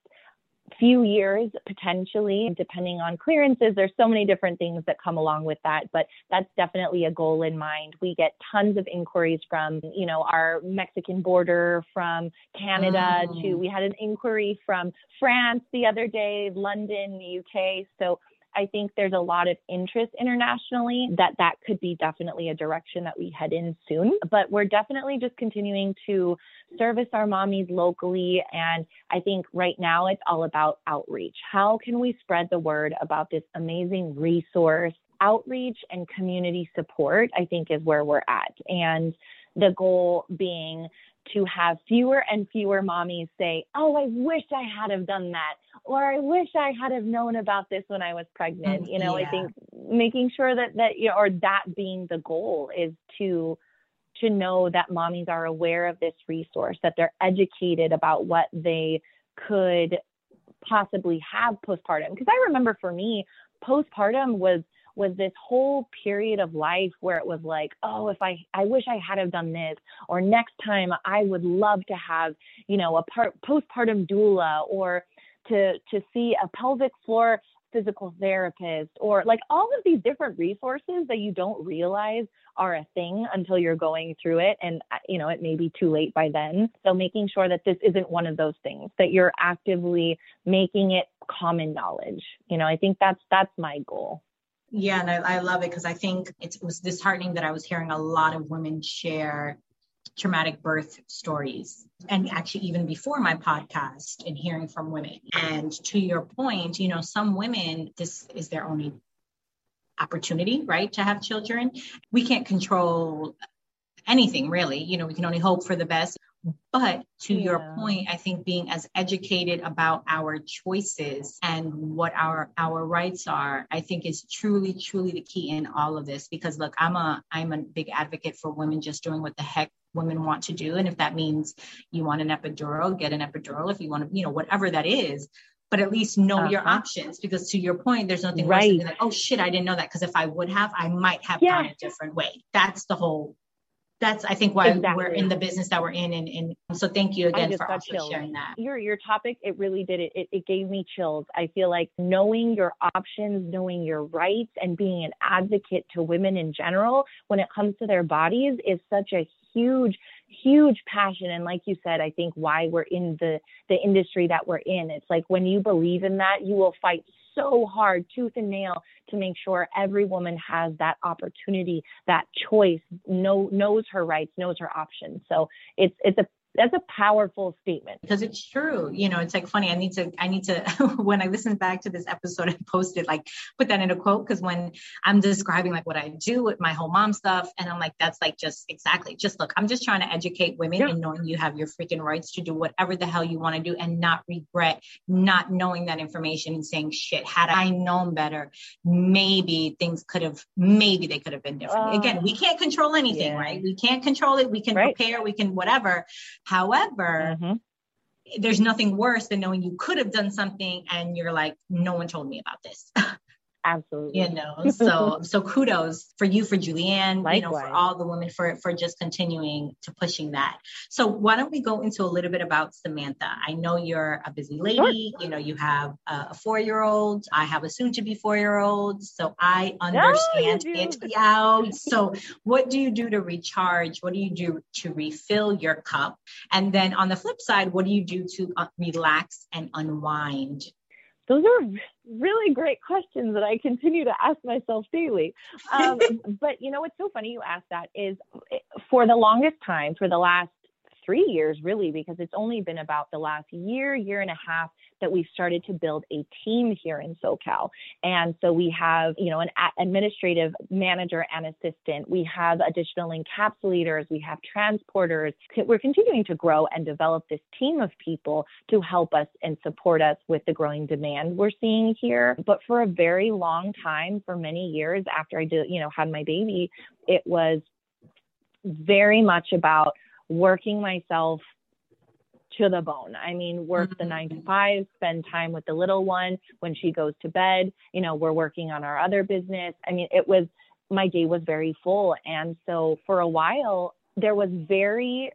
few years potentially depending on clearances. There's so many different things that come along with that but that's definitely a goal in mind. We get tons of inquiries from you know our mexican border from canada mm. to we had an inquiry from france the other day london the uk so I think there's a lot of interest internationally that that could be definitely a direction that we head in soon. But we're definitely just continuing to service our mommies locally. And I think right now it's all about outreach. How can we spread the word about this amazing resource? Outreach and community support, I think, is where we're at. And the goal being to have fewer and fewer mommies say, "Oh, I wish I had have done that," or "I wish I had have known about this when I was pregnant." Mm, you know, yeah. I think making sure that that you know, or that being the goal is to to know that mommies are aware of this resource, that they're educated about what they could possibly have postpartum. Because I remember for me, postpartum was was this whole period of life where it was like, oh, if I, I wish I had have done this, or next time I would love to have, you know, a part, postpartum doula, or to to see a pelvic floor physical therapist, or like all of these different resources that you don't realize are a thing until you're going through it, and uh, you know it may be too late by then. So making sure that this isn't one of those things that you're actively making it common knowledge. You know, I think that's that's my goal. Yeah, and I, I love it because I think it was disheartening that I was hearing a lot of women share traumatic birth stories and actually even before my podcast and hearing from women. And to your point you know some women this is their only opportunity right to have children. We can't control anything really. You know we can only hope for the best but to yeah. your point, I think being as educated about our choices and what our our rights are, I think is truly, truly the key in all of this. Because look, I'm a I'm a big advocate for women just doing what the heck women want to do. And if that means you want an epidural, get an epidural. If you want to, you know, whatever that is. but at least know uh-huh. your options because to your point, there's nothing right. worse than like, oh shit, I didn't know that. Because if I would have, I might have yeah. gone a different way. That's the whole that's I think why exactly. we're in the business that we're in. And, and so thank you again for also chills. sharing that. Your your topic, it really did it, it. It gave me chills. I feel like knowing your options, knowing your rights, and being an advocate to women in general when it comes to their bodies is such a huge huge passion and like you said i think why we're in the the industry that we're in it's like when you believe in that you will fight so hard tooth and nail to make sure every woman has that opportunity that choice know, knows her rights knows her options. So it's it's a that's a powerful statement because it's true you know it's like funny i need to i need to when i listen back to this episode and post it like put that in a quote because when i'm describing like what i do with my whole mom stuff and i'm like that's like just exactly just look i'm just trying to educate women yeah. and knowing you have your freaking rights to do whatever the hell you want to do and not regret not knowing that information and saying shit had i known better maybe things could have maybe they could have been different uh, again we can't control anything yeah. right we can't control it we can right. prepare we can whatever However, mm-hmm. there's nothing worse than knowing you could have done something and you're like, no one told me about this. Absolutely. You know, so so kudos for you, for Julianne, Likewise. you know, for all the women for for just continuing to pushing that. So why don't we go into a little bit about Samantha? I know you're a busy lady. Sure. You know, you have a four year old. I have a soon to be four year old. So I understand no, it. Yeah. So what do you do to recharge? What do you do to refill your cup? And then on the flip side, what do you do to uh, relax and unwind those are really great questions that I continue to ask myself daily. Um, but you know what's so funny you asked that is eh, for the longest time, for the last three years really, because it's only been about the last year, year and a half that we've started to build a team here in SoCal. And so we have, you know, an administrative manager and assistant. We have additional encapsulators. We have transporters. We're continuing to grow and develop this team of people to help us and support us with the growing demand we're seeing here. But for a very long time, for many years after I did, you know, had my baby, it was very much about working myself to the bone. I mean, work the nine to mm-hmm. five, spend time with the little one when she goes to bed. You know, we're working on our other business. I mean, it was, my day was very full. And so for a while, there was very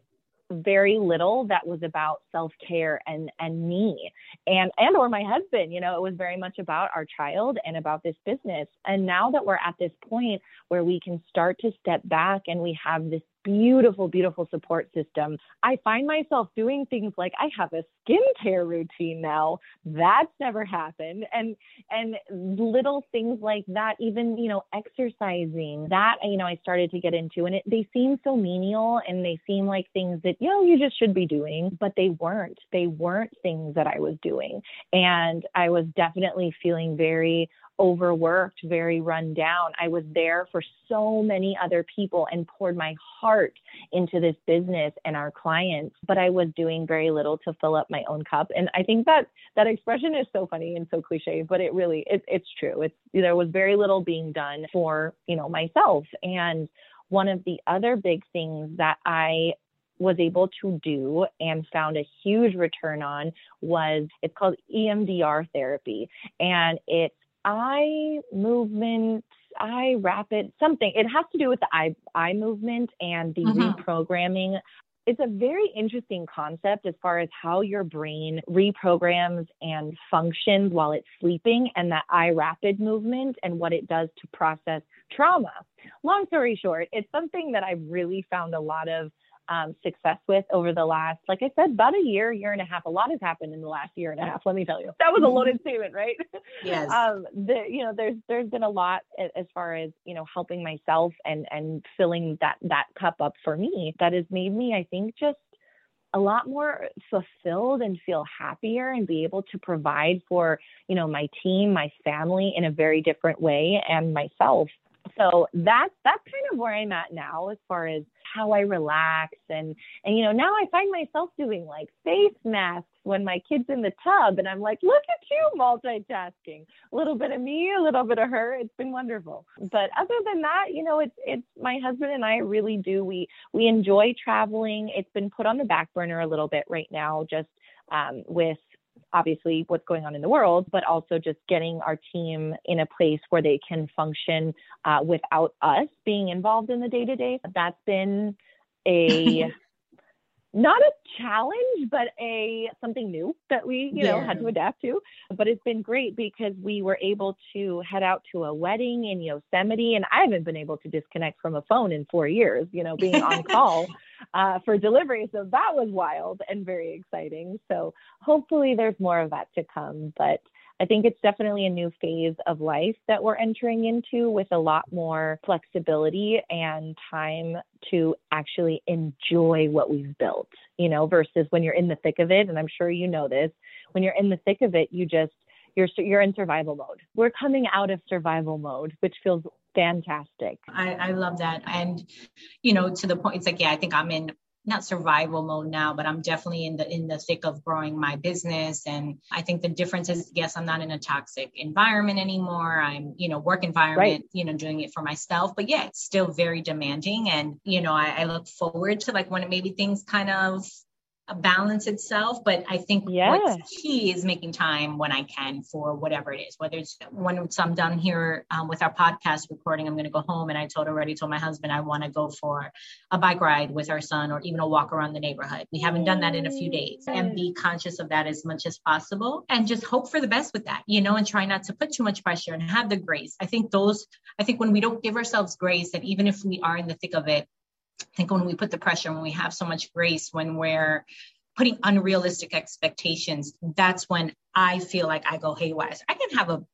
very little that was about self-care and and me and and or my husband you know it was very much about our child and about this business and now that we're at this point where we can start to step back and we have this beautiful, beautiful support system. I find myself doing things like I have a skincare routine now. That's never happened. And and little things like that, even, you know, exercising, that you know, I started to get into and it they seem so menial and they seem like things that, you know, you just should be doing, but they weren't. They weren't things that I was doing. And I was definitely feeling very overworked, very run down. I was there for so many other people and poured my heart into this business and our clients, but I was doing very little to fill up my own cup. And I think that that expression is so funny and so cliche, but it really it, it's true. It's there was very little being done for, you know, myself. And one of the other big things that I was able to do and found a huge return on was it's called EMDR therapy and it's eye movement, eye rapid, something. It has to do with the eye eye movement and the mm-hmm. reprogramming. It's a very interesting concept as far as how your brain reprograms and functions while it's sleeping and that eye rapid movement and what it does to process trauma. Long story short, it's something that I've really found a lot of um, success with over the last, like I said, about a year, year and a half. A lot has happened in the last year and a half. Let me tell you, that was a loaded statement, right? Yes. um, the, you know, there's there's been a lot as far as you know helping myself and and filling that that cup up for me that has made me, I think, just a lot more fulfilled and feel happier and be able to provide for you know my team my family in a very different way and myself so that's that's kind of where I'm at now as far as how I relax and and you know now I find myself doing like face masks when my kid's in the tub and I'm like look at you multitasking. A little bit of me a little bit of her. It's been wonderful. But other than that you know it's it's my husband and I really do we we enjoy traveling. It's been put on the back burner a little bit right now just um, with obviously what's going on in the world, but also just getting our team in a place where they can function uh, without us being involved in the day to day. That's been a not a challenge, but a something new that we, you know, had to adapt to. But it's been great because we were able to head out to a wedding in Yosemite, and I haven't been able to disconnect from a phone in four years. You know, being on call uh, for delivery, so that was wild and very exciting. So hopefully, there's more of that to come. But I think it's definitely a new phase of life that we're entering into with a lot more flexibility and time to actually enjoy what we've built, you know, versus when you're in the thick of it. And I'm sure you know this, when you're in the thick of it, you just, you're, you're in survival mode. We're coming out of survival mode, which feels fantastic. I, I love that. And, you know, to the point, it's like, yeah, I think I'm in not survival mode now, but I'm definitely in the in the thick of growing my business. And I think the difference is, yes, I'm not in a toxic environment anymore. I'm, you know, work environment, right. you know, doing it for myself. But yeah, it's still very demanding. And, you know, I, I look forward to like when maybe things kind of balance itself. But I think yeah. what's key is making time when I can for whatever it is, whether it's when I'm done here um, with our podcast recording, I'm going to go home. And I told already told my husband I want to go for a bike ride with our son or even a walk around the neighborhood. We haven't done that in a few days and be conscious of that as much as possible and just hope for the best with that, you know, and try not to put too much pressure and have the grace. I think those, I think when we don't give ourselves grace, that even if we are in the thick of it, I think when we put the pressure, when we have so much grace, when we're putting unrealistic expectations, that's when I feel like I go haywire. I can have a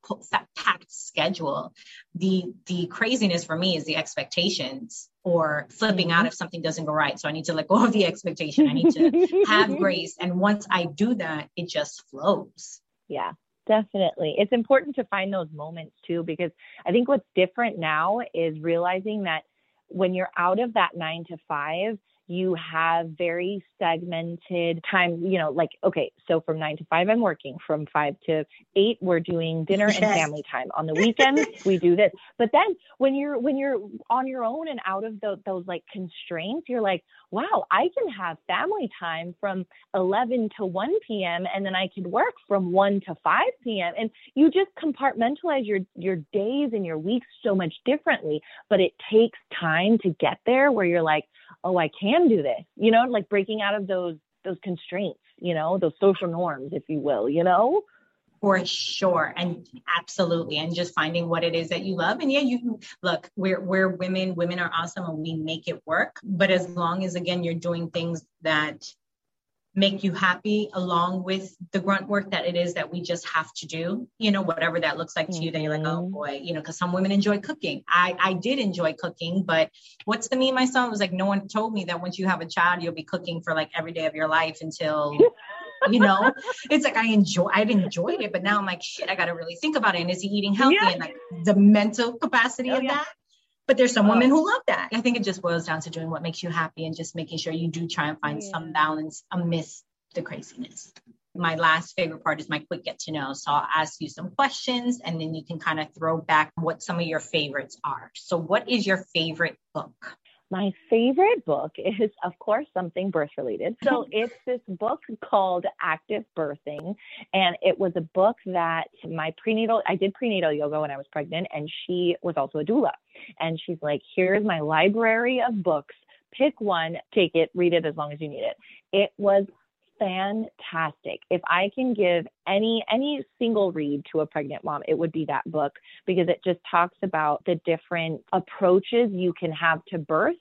packed schedule. The the craziness for me is the expectations or flipping out mm-hmm. if something doesn't go right. So I need to let go of the expectation. I need to have grace. And once I do that, it just flows. Yeah. Definitely. It's important to find those moments too, because I think what's different now is realizing that when you're out of that nine to five, you have very segmented time, you know, like, okay, so from nine to five, I'm working. From five to eight, we're doing dinner yes. and family time. On the weekends, we do this. But then when you're, when you're on your own and out of the, those like constraints, you're like, wow, I can have family time from 11 to 1 p.m. and then I could work from 1 to 5 p.m. And you just compartmentalize your, your days and your weeks so much differently. But it takes time to get there where you're like, oh, I can do this, you know, like breaking out of those those constraints, you know, those social norms, if you will, you know? For sure. And absolutely. And just finding what it is that you love. And yeah, you look, we're we're women, women are awesome and we make it work. But as long as again you're doing things that make you happy along with the grunt work that it is that we just have to do you know whatever that looks like to you then you're like oh mm-hmm. boy you know because some women enjoy cooking i i did enjoy cooking but what's the me my son was like no one told me that once you have a child you'll be cooking for like every day of your life until you know it's like i enjoy I've enjoyed it but now i'm like shit i gotta really think about it and is he eating healthy yeah. and like the mental capacity oh, of yeah. that but there's some women who love that. I think it just boils down to doing what makes you happy and just making sure you do try and find yeah. some balance amidst the craziness. My last favorite part is my quick get to know. So I'll ask you some questions and then you can kind of throw back what some of your favorites are. So, what is your favorite book? My favorite book is, of course, something birth related. So it's this book called Active Birthing. And it was a book that my prenatal, I did prenatal yoga when I was pregnant, and she was also a doula. And she's like, here's my library of books. Pick one, take it, read it as long as you need it. It was fantastic. If I can give any any single read to a pregnant mom, it would be that book because it just talks about the different approaches you can have to birth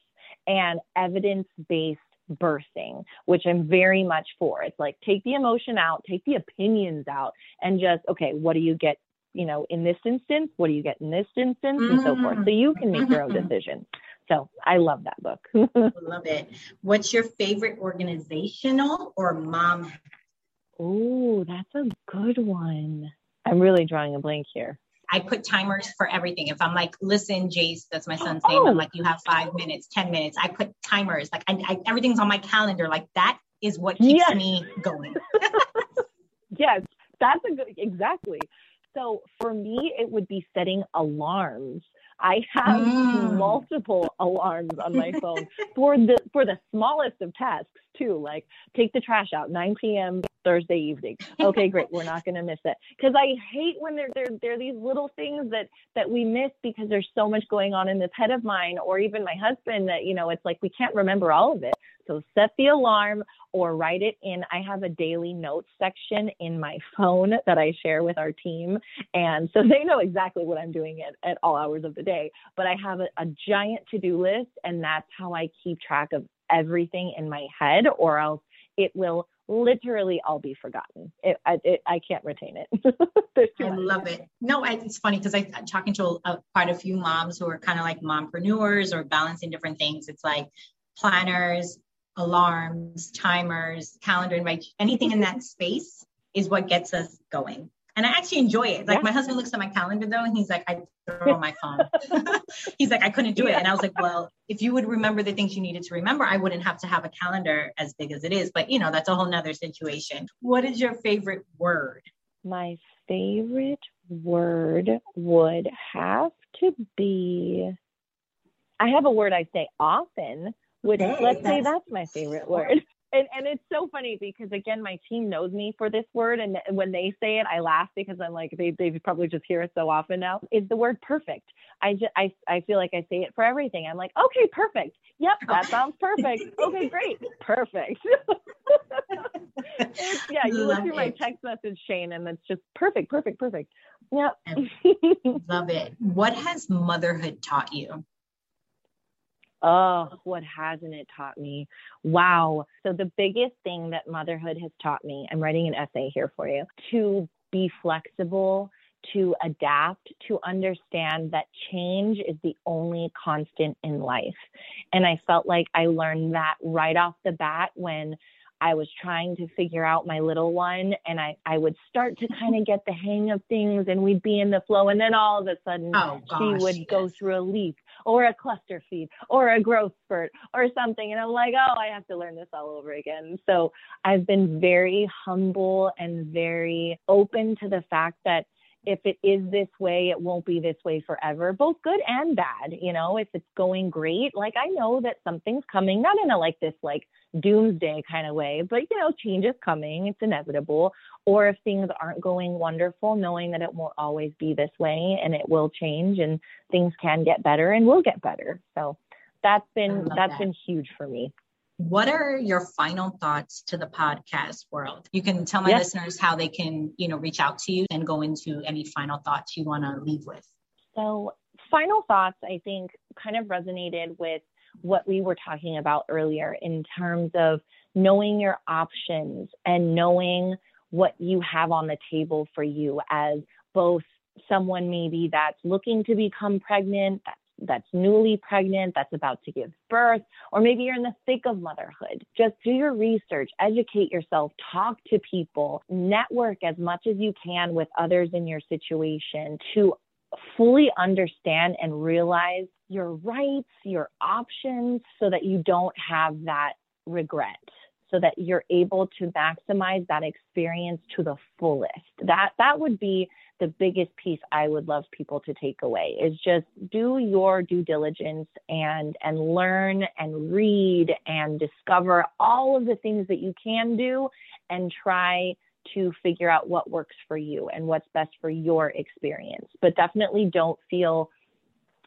and evidence-based birthing, which I'm very much for. It's like take the emotion out, take the opinions out and just okay, what do you get you know, in this instance, what do you get in this instance, mm-hmm. and so forth. So you can make your own mm-hmm. decision. So I love that book. love it. What's your favorite organizational or mom? Oh, that's a good one. I'm really drawing a blank here. I put timers for everything. If I'm like, listen, Jace, that's my son's name. Oh. I'm like, you have five minutes, 10 minutes. I put timers. Like I, I, everything's on my calendar. Like that is what keeps yes. me going. yes, that's a good, exactly. So for me, it would be setting alarms I have mm. multiple alarms on my phone for the for the smallest of tasks too, like take the trash out 9 p.m. Thursday evening. Okay, great. We're not going to miss it. Cuz I hate when there there there are these little things that that we miss because there's so much going on in this head of mine or even my husband that you know, it's like we can't remember all of it. So set the alarm or write it in. I have a daily notes section in my phone that I share with our team. And so they know exactly what I'm doing at, at all hours of the day. But I have a, a giant to do list, and that's how I keep track of everything in my head, or else it will literally all be forgotten. It, I, it, I can't retain it. I love it. No, it's funny because I'm talking to a, quite a few moms who are kind of like mompreneurs or balancing different things. It's like planners, alarms, timers, calendar invite, anything in that space is what gets us going. And I actually enjoy it. Like yeah. my husband looks at my calendar though, and he's like, I throw on my phone. he's like, I couldn't do it. And I was like, well, if you would remember the things you needed to remember, I wouldn't have to have a calendar as big as it is. But you know, that's a whole nother situation. What is your favorite word? My favorite word would have to be I have a word I say often, which hey, let's say that's my favorite word. And, and it's so funny because again, my team knows me for this word, and when they say it, I laugh because I'm like they they probably just hear it so often now. Is the word perfect? I just I I feel like I say it for everything. I'm like, okay, perfect. Yep, that sounds perfect. okay, great, perfect. yeah, you look through my text message, Shane, and it's just perfect, perfect, perfect. Yep. Love it. What has motherhood taught you? Oh, what hasn't it taught me? Wow. So, the biggest thing that motherhood has taught me, I'm writing an essay here for you, to be flexible, to adapt, to understand that change is the only constant in life. And I felt like I learned that right off the bat when I was trying to figure out my little one and I, I would start to kind of get the hang of things and we'd be in the flow. And then all of a sudden oh, she would go through a leak or a cluster feed or a growth spurt or something. And I'm like, oh, I have to learn this all over again. So I've been very humble and very open to the fact that if it is this way, it won't be this way forever, both good and bad. You know, if it's going great, like I know that something's coming, not in a like this like doomsday kind of way, but you know, change is coming, it's inevitable. Or if things aren't going wonderful, knowing that it won't always be this way and it will change and things can get better and will get better. So that's been that's that. been huge for me. What are your final thoughts to the podcast world? You can tell my yes. listeners how they can, you know, reach out to you and go into any final thoughts you want to leave with. So, final thoughts, I think, kind of resonated with what we were talking about earlier in terms of knowing your options and knowing what you have on the table for you as both someone maybe that's looking to become pregnant, that's that's newly pregnant, that's about to give birth, or maybe you're in the thick of motherhood. Just do your research, educate yourself, talk to people, network as much as you can with others in your situation to fully understand and realize your rights, your options, so that you don't have that regret so that you're able to maximize that experience to the fullest. That that would be the biggest piece I would love people to take away is just do your due diligence and and learn and read and discover all of the things that you can do and try to figure out what works for you and what's best for your experience. But definitely don't feel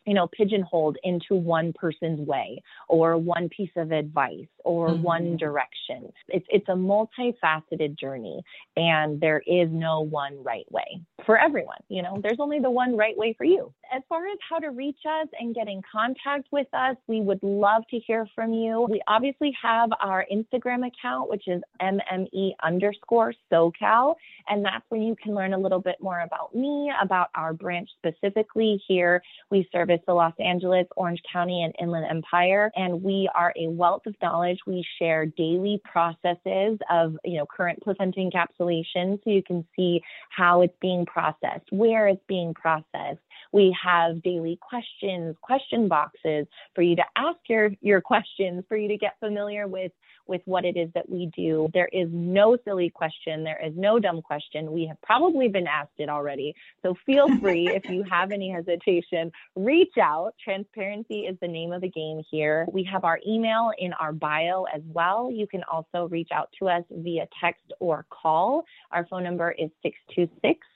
you know, pigeonholed into one person's way or one piece of advice or mm-hmm. one direction. It's it's a multifaceted journey and there is no one right way for everyone. You know, there's only the one right way for you. As far as how to reach us and get in contact with us, we would love to hear from you. We obviously have our Instagram account, which is MME underscore SoCal. And that's where you can learn a little bit more about me, about our branch specifically here. We service the Los Angeles, Orange County, and Inland Empire. And we are a wealth of knowledge. We share daily processes of, you know, current placenta encapsulation so you can see how it's being processed, where it's being processed. We have daily questions, question boxes for you to ask your, your questions, for you to get familiar with with what it is that we do. There is no silly question. There is no dumb question. We have probably been asked it already. So feel free if you have any hesitation, reach out. Transparency is the name of the game here. We have our email in our bio as well. You can also reach out to us via text or call. Our phone number is 626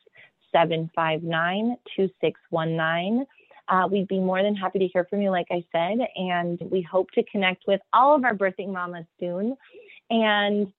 759 2619. Uh, we'd be more than happy to hear from you, like I said, and we hope to connect with all of our birthing mamas soon. And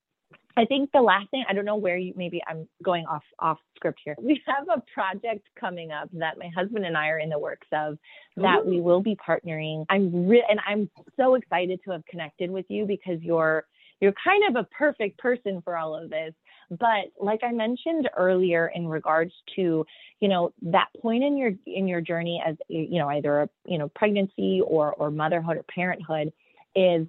I think the last thing, I don't know where you, maybe I'm going off off script here. We have a project coming up that my husband and I are in the works of that Ooh. we will be partnering. I'm re- and I'm so excited to have connected with you because you're you're kind of a perfect person for all of this. But like I mentioned earlier in regards to, you know, that point in your in your journey as you know, either a, you know, pregnancy or or motherhood or parenthood is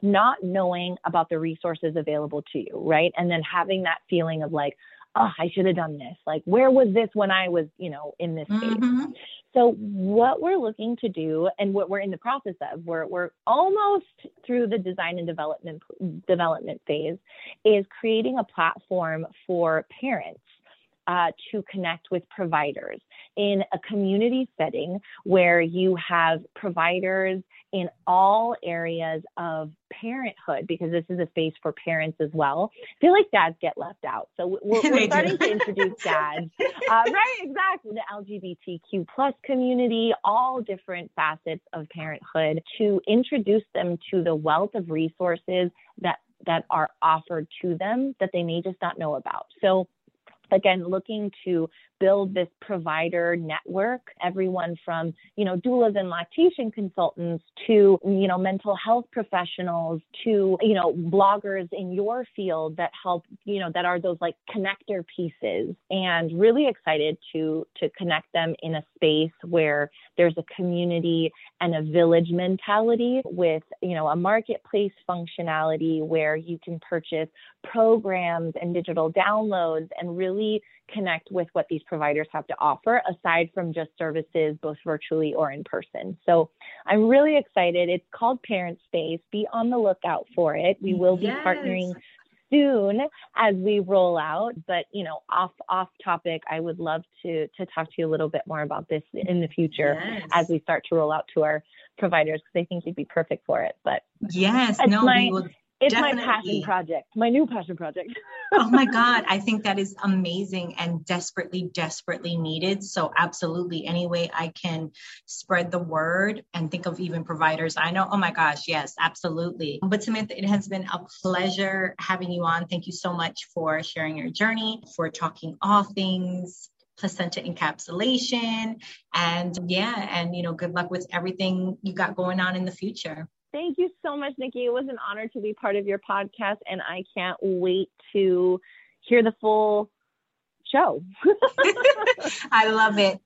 not knowing about the resources available to you, right? And then having that feeling of like, oh, I should have done this. Like, where was this when I was, you know, in this space? Mm-hmm. So what we're looking to do and what we're in the process of, we're, we're almost through the design and development development phase, is creating a platform for parents uh, to connect with providers in a community setting where you have providers in all areas of parenthood because this is a space for parents as well. I feel like dads get left out. So we're, we're starting to introduce dads, uh, right? Exactly. The LGBTQ plus community, all different facets of parenthood to introduce them to the wealth of resources that that are offered to them that they may just not know about. So again looking to build this provider network everyone from you know doulas and lactation consultants to you know mental health professionals to you know bloggers in your field that help you know that are those like connector pieces and really excited to to connect them in a space where there's a community and a village mentality with you know a marketplace functionality where you can purchase programs and digital downloads and really connect with what these providers have to offer aside from just services both virtually or in person. So I'm really excited. It's called Parent Space. Be on the lookout for it. We will be yes. partnering soon as we roll out but you know off off topic i would love to to talk to you a little bit more about this in the future yes. as we start to roll out to our providers because i think you'd be perfect for it but yes no my, we will it's Definitely. my passion project, my new passion project. oh my God. I think that is amazing and desperately, desperately needed. So, absolutely, any way I can spread the word and think of even providers I know. Oh my gosh, yes, absolutely. But Samantha, it has been a pleasure having you on. Thank you so much for sharing your journey, for talking all things placenta encapsulation and yeah and you know good luck with everything you got going on in the future Thank you so much, Nikki. It was an honor to be part of your podcast, and I can't wait to hear the full show. I love it.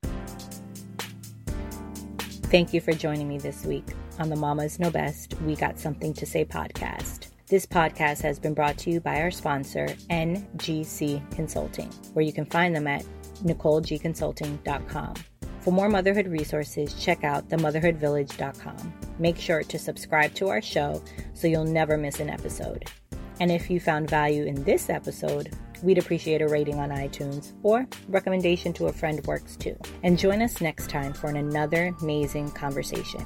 Thank you for joining me this week on the Mamas Know Best We Got Something to Say podcast. This podcast has been brought to you by our sponsor, NGC Consulting, where you can find them at NicoleGConsulting.com. For more motherhood resources, check out themotherhoodvillage.com. Make sure to subscribe to our show so you'll never miss an episode. And if you found value in this episode, we'd appreciate a rating on iTunes or recommendation to a friend works too. And join us next time for another amazing conversation.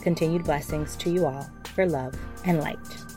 Continued blessings to you all for love and light.